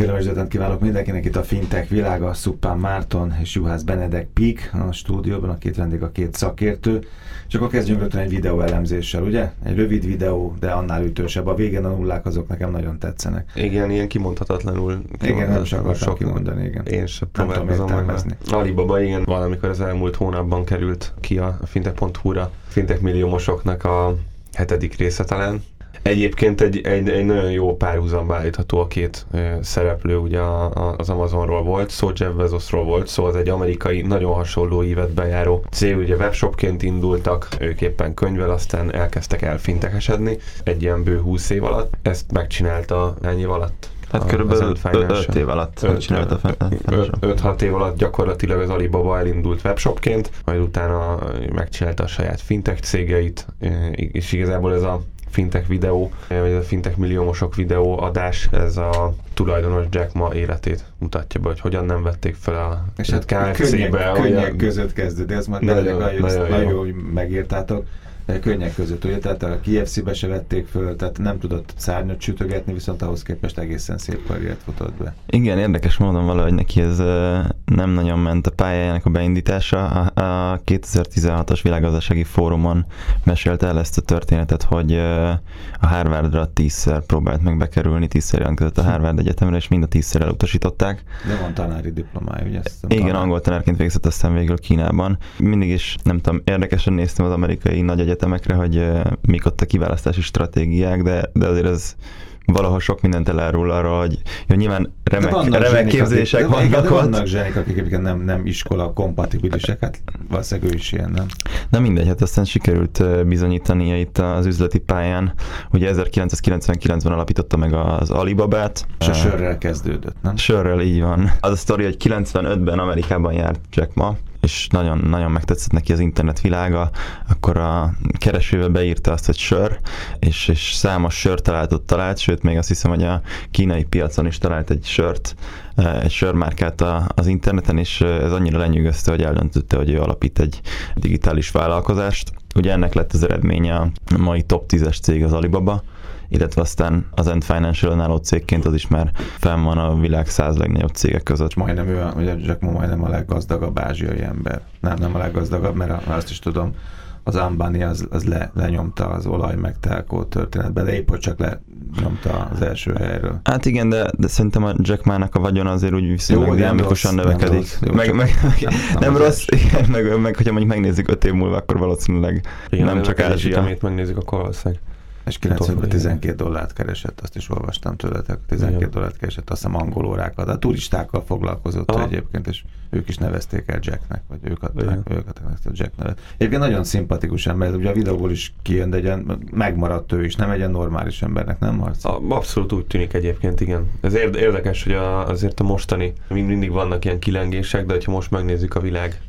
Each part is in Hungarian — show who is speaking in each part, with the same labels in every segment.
Speaker 1: Kellemes délután kívánok mindenkinek itt a Fintech világa, Szuppán Márton és Juhász Benedek Pik a stúdióban, a két vendég, a két szakértő. És akkor kezdjünk rögtön egy videó elemzéssel, ugye? Egy rövid videó, de annál ütősebb. A végén a nullák azok nekem nagyon tetszenek.
Speaker 2: Igen, ilyen kimondhatatlanul.
Speaker 1: Igen, nem is akartam sok, kimondani, igen.
Speaker 2: Én sem próbálkozom meg. Alibaba, igen, valamikor az elmúlt hónapban került ki a fintech.hu-ra fintech milliómosoknak a hetedik része talán, Egyébként egy, egy, egy nagyon jó párhuzamba állítható a két szereplő, ugye a, a, az Amazonról volt, szó Jeff Bezosról volt, szó az egy amerikai, nagyon hasonló évet bejáró cég, ugye webshopként indultak, ők éppen könyvvel, aztán elkezdtek elfintekesedni egy ilyen bő 20 év alatt. Ezt megcsinálta ennyi alatt?
Speaker 3: Hát körülbelül 5 év alatt
Speaker 2: 5-6 év alatt gyakorlatilag az Alibaba elindult webshopként, majd utána megcsinálta a saját fintech cégeit, és igazából ez a fintech videó, vagy a fintech milliómosok videó adás, ez a tulajdonos Jack ma életét mutatja be, hogy hogyan nem vették fel a
Speaker 1: És hát KFC-be. Könnyek, között kezdődik, ezt már nagyon, nagyon, nagyon, nagyon jól megírtátok könnyek között, ugye? Tehát a KFC-be se vették föl, tehát nem tudott szárnyat sütögetni, viszont ahhoz képest egészen szép karriert futott be.
Speaker 3: Igen, érdekes módon valahogy neki ez nem nagyon ment a pályájának a beindítása. A 2016-as világgazdasági fórumon mesélte el ezt a történetet, hogy a Harvardra tízszer próbált meg bekerülni, tízszer jelentkezett a Harvard Egyetemre, és mind a tízszer elutasították.
Speaker 1: De van tanári diplomája, ugye?
Speaker 3: Igen, tanár. angol tanárként végzett aztán végül Kínában. Mindig is, nem tudom, érdekesen néztem az amerikai nagy egyetemekre, hogy mik ott a kiválasztási stratégiák, de, de azért ez valahol sok mindent elárul arra, hogy jó, nyilván remek, remek zsenik, képzések akik, vannak de,
Speaker 1: de vannak zsenik, akik akik nem, nem iskola kompatibilisek, hát valószínűleg ő is ilyen, nem?
Speaker 3: Na mindegy, hát aztán sikerült bizonyítania itt az üzleti pályán. Ugye 1999-ben alapította meg az Alibabát.
Speaker 1: És a sörrel kezdődött, nem?
Speaker 3: Sörrel, így van. Az a sztori, hogy 95-ben Amerikában járt Jack Ma, és nagyon, nagyon megtetszett neki az internet világa, akkor a keresőbe beírta azt, hogy sör, és, és számos sört talált talált, sőt még azt hiszem, hogy a kínai piacon is talált egy sört, eh, egy sörmárkát az interneten, és eh, ez annyira lenyűgözte, hogy eldöntötte, hogy ő alapít egy digitális vállalkozást. Ugye ennek lett az eredménye a mai top 10-es cég az Alibaba, illetve aztán az End Financial álló cégként az is már fenn van a világ száz legnagyobb cégek között.
Speaker 1: Majdnem ő, ugye Jack Ma majdnem a leggazdagabb ázsiai ember. Nem, nem a leggazdagabb, mert azt is tudom, az Ambani az, az le, lenyomta az olaj meg telkó történetbe, de épp hogy csak lenyomta az első helyről.
Speaker 3: Hát igen, de, de szerintem a Jack Ma-nak a vagyon azért úgy viszonylag dinamikusan növekedik. Nem rossz, jó, meg, meg, meg, nem, nem rossz, igen, meg, meg, hogyha mondjuk megnézzük öt év múlva, akkor valószínűleg igen, nem csak Ázsia.
Speaker 2: Amit megnézzük, akkor valószínűleg
Speaker 1: és 90-ben 12 dollárt keresett, azt is olvastam tőletek, 12 Igen. dollárt keresett, azt hiszem angol órákat, a turistákkal foglalkozott Aha. egyébként, és ők is nevezték el Jacknek, vagy ők adták, ők adták ezt a Jack nevet. Egyébként nagyon szimpatikus ember, ugye a videóból is kijön, de egy megmaradt ő is, nem egy normális embernek, nem Marci?
Speaker 2: Abszolút úgy tűnik egyébként, igen. Ez érdekes, hogy a, azért a mostani, mindig vannak ilyen kilengések, de ha most megnézzük a világ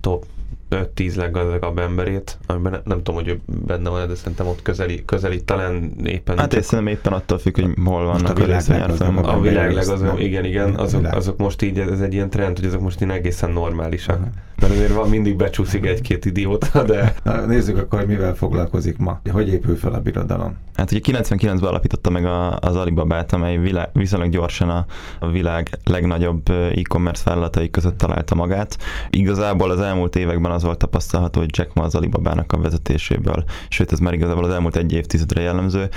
Speaker 2: top 5-10 leggazdagabb emberét, amiben nem, nem tudom, hogy ő benne van, de szerintem ott közeli, közeli talán éppen...
Speaker 3: Hát és szerintem éppen attól függ, hogy hol vannak
Speaker 2: a részvényárfolyamok. A világ leggazdagabb, igen, igen, azok, azok most így, ez egy ilyen trend, hogy azok most így egészen normálisak. Mert azért van, mindig becsúszik egy-két idióta, de...
Speaker 1: Na, nézzük akkor, hogy mivel foglalkozik ma. Hogy épül fel a birodalom?
Speaker 3: Hát ugye 99-ben alapította meg a, az Alibabát, amely világ, viszonylag gyorsan a, a világ legnagyobb e-commerce vállalatai között találta magát. Igazából az elmúlt években az volt tapasztalható, hogy Jack Ma az Alibabának a vezetéséből, sőt ez már igazából az elmúlt egy évtizedre jellemző,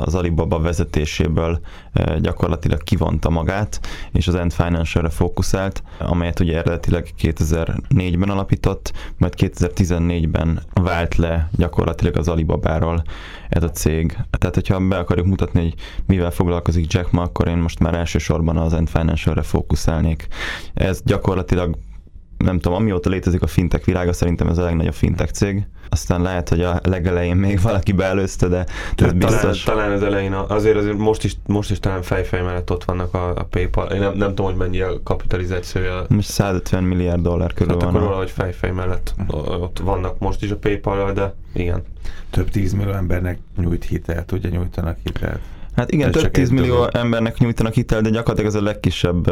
Speaker 3: az Alibaba vezetéséből gyakorlatilag kivonta magát, és az End Financial-re fókuszált, amelyet ugye eredetileg 2004-ben alapított, majd 2014-ben vált le gyakorlatilag az Alibabáról ez a cég. Tehát, hogyha be akarjuk mutatni, hogy mivel foglalkozik Jack Ma, akkor én most már elsősorban az End Financial-re fókuszálnék. Ez gyakorlatilag nem tudom, amióta létezik a fintech világa, szerintem ez a legnagyobb fintech cég. Aztán lehet, hogy a legelején még valaki beelőzte, de ez
Speaker 2: biztos. Talán, talán az elején, azért, azért most, is, most is talán fejfej mellett ott vannak a, a PayPal. Én nem, nem tudom, hogy mennyi a kapitalizációja.
Speaker 3: Most 150 milliárd dollár körül hát
Speaker 2: van. akkor valahogy fejfej mellett ott vannak most is a PayPal, de igen.
Speaker 1: Több tízmillió embernek nyújt hitelt, ugye nyújtanak hitelt.
Speaker 3: Hát igen, több tíz millió dolog. embernek nyújtanak hitel, de gyakorlatilag ez a legkisebb,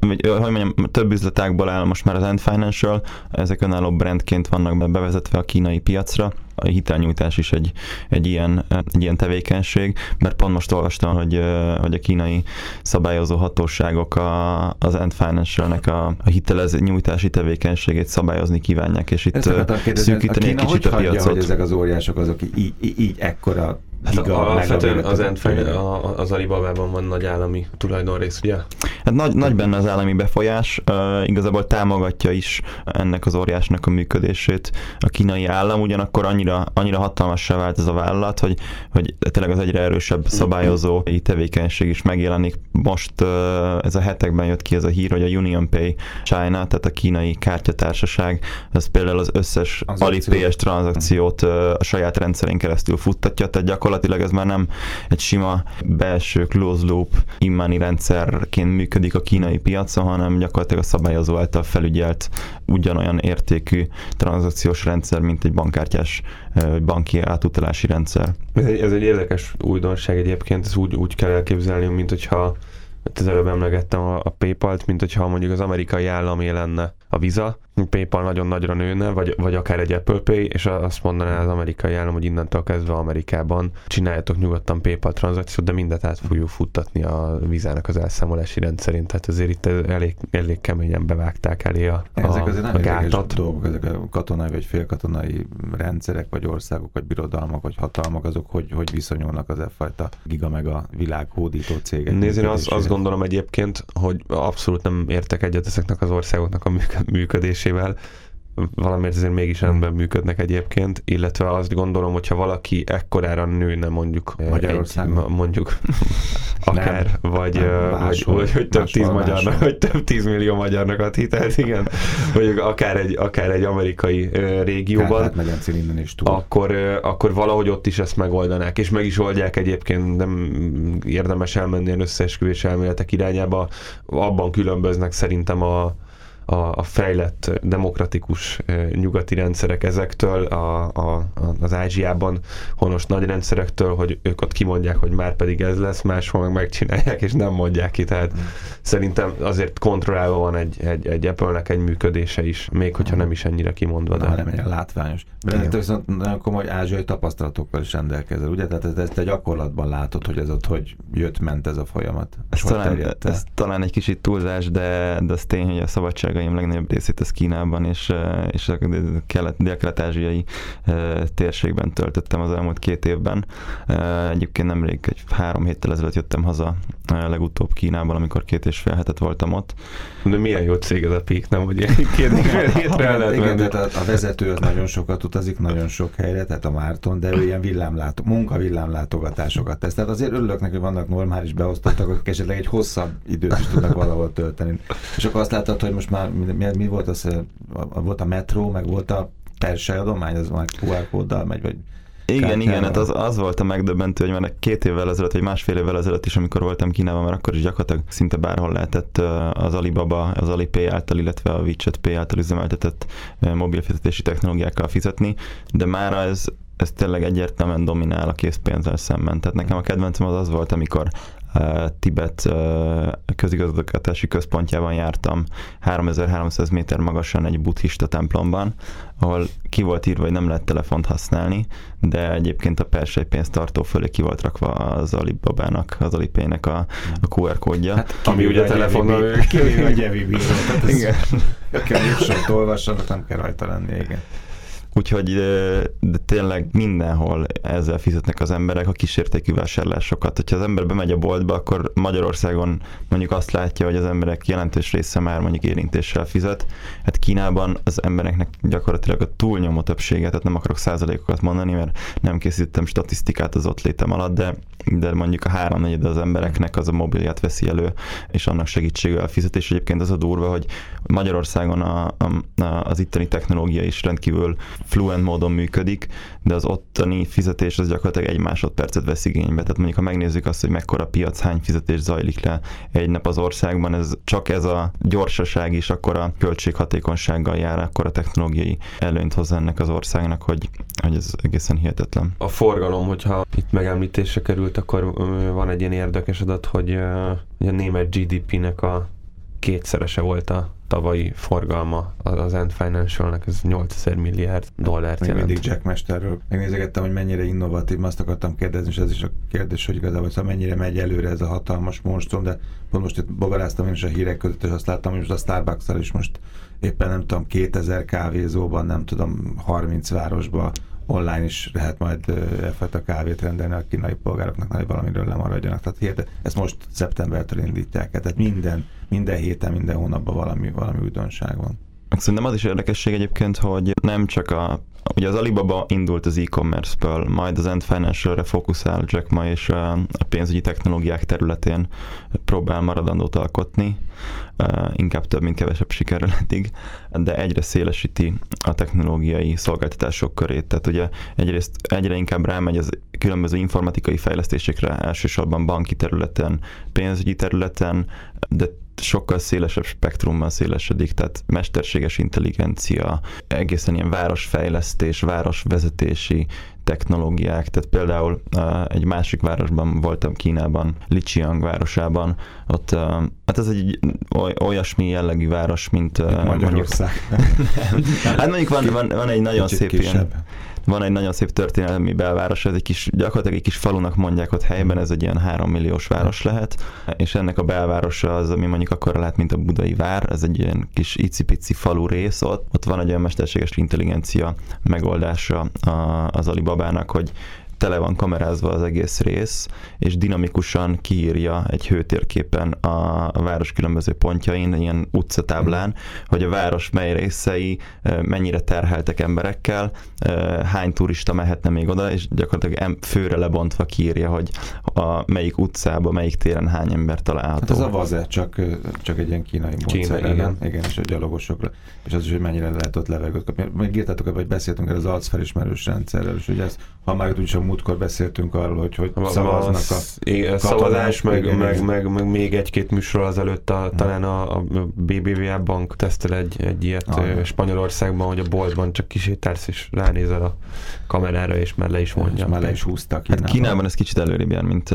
Speaker 3: vagy, hogy mondjam, több üzletákból áll most már az End Financial, ezek önálló brandként vannak bevezetve a kínai piacra, a hitelnyújtás is egy, egy, ilyen, egy ilyen tevékenység, mert pont most olvastam, hogy, hogy a kínai szabályozó hatóságok a, az End Financial-nek a, a hitelez nyújtási tevékenységét szabályozni kívánják, és itt szűkíteni egy kicsit a piacot.
Speaker 1: hogy ezek az óriások azok így, így, így ekkora
Speaker 2: Hát alapvetően az, az Alibaba-ban van nagy állami tulajdonrész, ugye?
Speaker 3: Hát nagy, nagy benne az állami befolyás, uh, igazából támogatja is ennek az óriásnak a működését a kínai állam, ugyanakkor annyira, annyira hatalmassá vált ez a vállalat, hogy, hogy tényleg az egyre erősebb szabályozó tevékenység is megjelenik. Most uh, ez a hetekben jött ki ez a hír, hogy a Union Pay China, tehát a kínai kártyatársaság, az például az összes Alipay-es tranzakciót uh, a saját rendszerén keresztül futtatja, tehát gyakorlatilag gyakorlatilag ez már nem egy sima belső closed loop immani rendszerként működik a kínai piacon, hanem gyakorlatilag a szabályozó által felügyelt ugyanolyan értékű tranzakciós rendszer, mint egy bankkártyás banki átutalási rendszer.
Speaker 2: Ez egy, ez egy érdekes újdonság egyébként, ez úgy, úgy kell elképzelni, mint hogyha az előbb emlegettem a, a PayPal-t, mint hogyha mondjuk az amerikai államé lenne a Visa, PayPal nagyon nagyra nőne, vagy, vagy akár egy Apple Pay, és azt mondaná az amerikai állam, hogy innentől kezdve Amerikában csináljatok nyugodtan PayPal tranzakciót, de mindet át fogjuk futtatni a vízának az elszámolási rendszerint, tehát azért itt elég, elég keményen bevágták elé a, a,
Speaker 1: ezek azért a gátat. dolgok, ezek a katonai vagy félkatonai rendszerek, vagy országok, vagy birodalmak, vagy hatalmak, azok hogy, hogy viszonyulnak az e fajta giga meg a világ hódító cégek.
Speaker 2: Nézd, én azt, azt gondolom egyébként, hogy abszolút nem értek egyet ezeknek az országoknak a működés működésével valamiért azért mégis rendben működnek egyébként, illetve azt gondolom, hogyha valaki ekkorára nőne mondjuk
Speaker 1: Magyarországon,
Speaker 2: egy, mondjuk akár, nem, vagy, nem, máshol, vagy, vagy, hogy több tíz magyarnak, vagy több tíz millió magyarnak ad hitelt, igen, vagy akár egy, akár egy amerikai régióban, hát,
Speaker 1: innen is
Speaker 2: túl. Akkor, akkor valahogy ott is ezt megoldanák, és meg is oldják egyébként, nem érdemes elmenni ilyen összeesküvés elméletek irányába, abban különböznek szerintem a, a, a fejlett demokratikus nyugati rendszerek ezektől, a, a, az Ázsiában honos nagy rendszerektől, hogy ők ott kimondják, hogy már pedig ez lesz, máshol meg megcsinálják, és nem mondják ki. Tehát mm. szerintem azért kontrollálva van egy, egy, egy Apple-nek egy működése is, még hogyha nem is ennyire kimondva.
Speaker 1: De nem ennyire látványos. De viszont nagyon komoly ázsiai tapasztalatokkal is rendelkezel, ugye? Tehát ezt, ezt te gyakorlatban látod, hogy ez ott hogy jött-ment ez a folyamat.
Speaker 3: Ez talán, ez talán egy kicsit túlzás, de, de az tény, hogy a szabadság gazdaságaim legnagyobb részét az Kínában és, és a dél-kelet-ázsiai eh, térségben töltöttem az elmúlt két évben. Egyébként nemrég egy három héttel ezelőtt jöttem haza legutóbb Kínából, amikor két és fél hetet voltam ott.
Speaker 2: De milyen jó cég ez a Pík, nem? Hogy két hétre el lehet
Speaker 1: igen, tehát a, a vezető nagyon sokat utazik, nagyon sok helyre, tehát a Márton, de ő ilyen villámlátó, munka villámlátogatásokat tesz. Tehát azért örülök neki, hogy vannak normális beosztottak, akik esetleg egy hosszabb időt is tudnak valahol tölteni. És akkor azt látod, hogy most már mi, mi volt az, volt a metró, meg volt a persely adomány, az már QR kóddal megy, vagy
Speaker 3: igen, igen, hát az, az volt a megdöbbentő, hogy már két évvel ezelőtt, vagy másfél évvel ezelőtt is, amikor voltam Kínában, mert akkor is gyakorlatilag szinte bárhol lehetett az Alibaba, az Alipay által, illetve a WeChat Pay által üzemeltetett mobilfizetési technológiákkal fizetni, de már ez, ez tényleg egyértelműen dominál a készpénzzel szemben. Tehát nekem a kedvencem az az volt, amikor Tibet közigazgatási központjában jártam 3300 méter magasan egy buddhista templomban, ahol ki volt írva, hogy nem lehet telefont használni, de egyébként a persely pénztartó fölé ki volt rakva az Alibabának, az Alipének a, a QR kódja. Hát,
Speaker 1: ami ugye a telefonnal kivéve a gyevi bízó. Igen. Kell olvassanak, nem kell rajta lenni, igen.
Speaker 3: Úgyhogy de tényleg mindenhol ezzel fizetnek az emberek a kísértékű vásárlásokat. Hogyha az ember bemegy a boltba, akkor Magyarországon mondjuk azt látja, hogy az emberek jelentős része már mondjuk érintéssel fizet. Hát Kínában az embereknek gyakorlatilag a túlnyomó többsége, tehát nem akarok százalékokat mondani, mert nem készítettem statisztikát az ott létem alatt, de, de mondjuk a háromnegyed az embereknek az a mobilját veszi elő, és annak segítségével fizet. És egyébként az a durva, hogy Magyarországon a, a, az itteni technológia is rendkívül fluent módon működik, de az ottani fizetés az gyakorlatilag egy másodpercet vesz igénybe. Tehát mondjuk, ha megnézzük azt, hogy mekkora piac, hány fizetés zajlik le egy nap az országban, ez csak ez a gyorsaság is akkor a költséghatékonysággal jár, akkor a technológiai előnyt hoz ennek az országnak, hogy, hogy ez egészen hihetetlen.
Speaker 2: A forgalom, hogyha itt megemlítésre került, akkor van egy ilyen érdekes adat, hogy a német GDP-nek a kétszerese volt a tavalyi forgalma az Ant Financial-nek, ez 8000 milliárd dollárt
Speaker 1: Még jelent. mindig Jack Mesterről megnézegettem, hogy mennyire innovatív, azt akartam kérdezni, és ez is a kérdés, hogy igazából szóval mennyire megy előre ez a hatalmas monstrum, de pont most itt bogaráztam én is a hírek között, és azt láttam, hogy most a starbucks is most éppen nem tudom, 2000 kávézóban, nem tudom, 30 városban online is lehet majd a kávét rendelni a kínai polgároknak, hogy valamiről lemaradjanak. Tehát hihetet, ezt most szeptembertől indítják. Tehát minden, minden héten, minden hónapban valami, valami újdonság van.
Speaker 3: Szerintem az is érdekesség egyébként, hogy nem csak a Ugye az Alibaba indult az e-commerce-ből, majd az End Financial-re fókuszál Jack Ma, és a pénzügyi technológiák területén próbál maradandót alkotni, inkább több, mint kevesebb sikerrel eddig, de egyre szélesíti a technológiai szolgáltatások körét. Tehát ugye egyrészt egyre inkább rámegy az különböző informatikai fejlesztésekre, elsősorban banki területen, pénzügyi területen, de sokkal szélesebb spektrumban szélesedik, tehát mesterséges intelligencia, egészen ilyen városfejlesztés, városvezetési technológiák, tehát például egy másik városban voltam Kínában, Lichiang városában, ott hát ez egy oly, olyasmi jellegű város, mint
Speaker 1: Magyarország.
Speaker 3: Mondjuk, hát mondjuk van, van, van egy nagyon Kicsit szép kisebb. ilyen van egy nagyon szép történelmi belváros, ez egy kis, gyakorlatilag egy kis falunak mondják ott helyben, ez egy ilyen három milliós város lehet, és ennek a belvárosa az, ami mondjuk akkor lehet, mint a budai vár, ez egy ilyen kis icipici falu rész ott, ott van egy olyan mesterséges intelligencia megoldása az Alibabának, hogy tele van kamerázva az egész rész, és dinamikusan kiírja egy hőtérképen a város különböző pontjain, ilyen utcatáblán, hogy a város mely részei mennyire terheltek emberekkel, hány turista mehetne még oda, és gyakorlatilag főre lebontva kiírja, hogy a melyik utcába, melyik téren hány ember található. Hát
Speaker 1: ez a vaze, csak, csak egy ilyen kínai módszer. Kína, igen. igen. és a gyalogosokra, és az is, hogy mennyire lehet ott levegőt kapni. Még írtátok, hogy beszéltünk el az arcfelismerős rendszerrel, és ugye ez, ha már úgyis a múltkor beszéltünk arról, hogy hogy szavaznak a,
Speaker 2: a szavazás, meg, meg, meg, meg, meg, még egy-két műsor azelőtt a, talán a, a BBVA bank tesztel egy, egy ilyet ah, Spanyolországban, hogy a boltban csak kisétálsz és ránézel a kamerára, és már le is mondja. És
Speaker 1: már le is húztak.
Speaker 3: Hát Kínában ez kicsit előrébb jár, mint,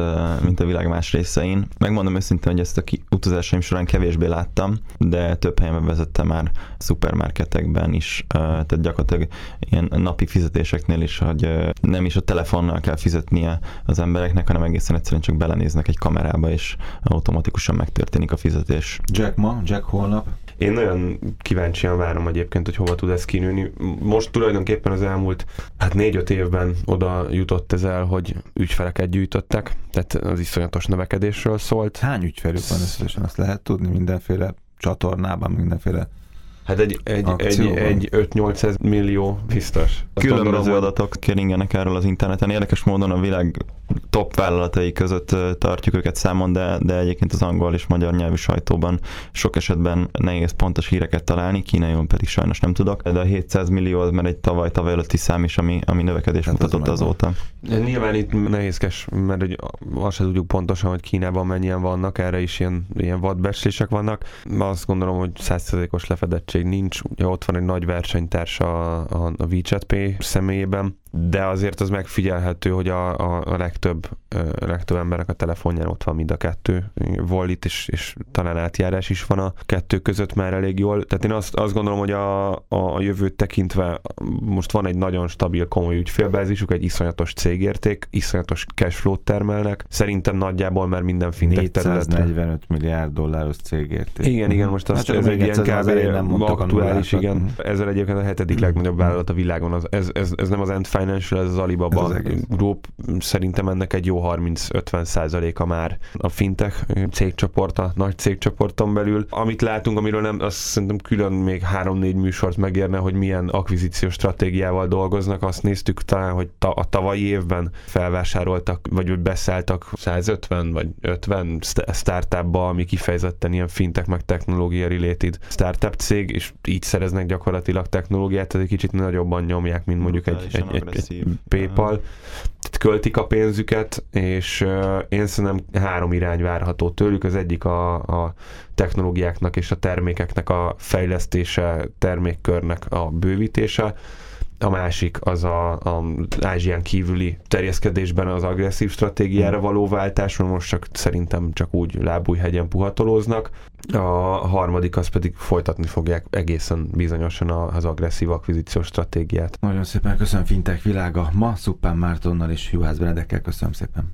Speaker 3: mint a világ más részein. Megmondom őszintén, hogy ezt a utazásaim során kevésbé láttam, de több helyen vezettem már szupermarketekben is, tehát gyakorlatilag ilyen napi fizetéseknél is, hogy nem is a telefonnal kell fizetnie az embereknek, hanem egészen egyszerűen csak belenéznek egy kamerába, és automatikusan megtörténik a fizetés.
Speaker 1: Jack ma, Jack holnap?
Speaker 2: Én nagyon kíváncsian várom egyébként, hogy hova tud ez kinőni. Most tulajdonképpen az elmúlt hát négy-öt évben oda jutott ez el, hogy ügyfeleket gyűjtöttek, tehát az iszonyatos növekedésről szólt.
Speaker 1: Hány ügyfelük van összesen? Azt lehet tudni mindenféle csatornában, mindenféle
Speaker 2: Hát egy, egy, egy, egy 5-800 millió biztos.
Speaker 3: Különböző adatok keringenek erről az interneten. Érdekes módon a világ top vállalatai között tartjuk őket számon, de, de egyébként az angol és magyar nyelvű sajtóban sok esetben nehéz pontos híreket találni, kínaiul pedig sajnos nem tudok, de a 700 millió az már egy tavaly-tavaly előtti szám is, ami, ami növekedés hát mutatott az azóta.
Speaker 2: Nyilván itt nehézkes, mert hogy azt sem tudjuk pontosan, hogy Kínában mennyien vannak, erre is ilyen, ilyen vadbecslések vannak. Azt gondolom, hogy 100%-os lefedettség nincs. Ugye ott van egy nagy versenytárs a, a, a WeChat Pay személyében, de azért az megfigyelhető, hogy a, a, a legtöbb, a legtöbb emberek a telefonján ott van mind a kettő wallet, és, és talán átjárás is van a kettő között már elég jól. Tehát én azt, azt gondolom, hogy a, a jövőt tekintve most van egy nagyon stabil, komoly ügyfélbázisuk, egy iszonyatos cégérték, iszonyatos cashflow termelnek. Szerintem nagyjából már minden fintech
Speaker 1: területre. 445 milliárd dolláros cégérték.
Speaker 2: Igen, igen, most azt hát ez egy ilyen kb. aktuális, igen. Ezzel egyébként a hetedik legnagyobb vállalat a világon. Az, ez, ez, ez nem az End Financial, ez az Alibaba ez az Group, szerintem ennek egy jó 30-50 százaléka már a fintech cégcsoport, a nagy cégcsoporton belül. Amit látunk, amiről nem, azt szerintem külön még 3-4 műsort megérne, hogy milyen akvizíciós stratégiával dolgoznak. Azt néztük talán, hogy ta, a tavalyi évben felvásároltak, vagy beszálltak 150 vagy 50 startupba, ami kifejezetten ilyen fintech meg technológia related startup cég, és így szereznek gyakorlatilag technológiát, ez egy kicsit nagyobban nyomják, mint mondjuk egy, egy, egy, egy PayPal. Tehát költik a pénzüket, és én szerintem három irány várható tőlük. Az egyik a, a technológiáknak és a termékeknek a fejlesztése, termékkörnek a bővítése a másik az a, a Ázsián kívüli terjeszkedésben az agresszív stratégiára hmm. való váltás, most csak szerintem csak úgy lábújhegyen puhatolóznak. A harmadik az pedig folytatni fogják egészen bizonyosan az agresszív akvizíciós stratégiát.
Speaker 1: Nagyon szépen köszönöm Fintech világa. Ma Szuppán Mártonnal és Juhász Benedekkel köszönöm szépen.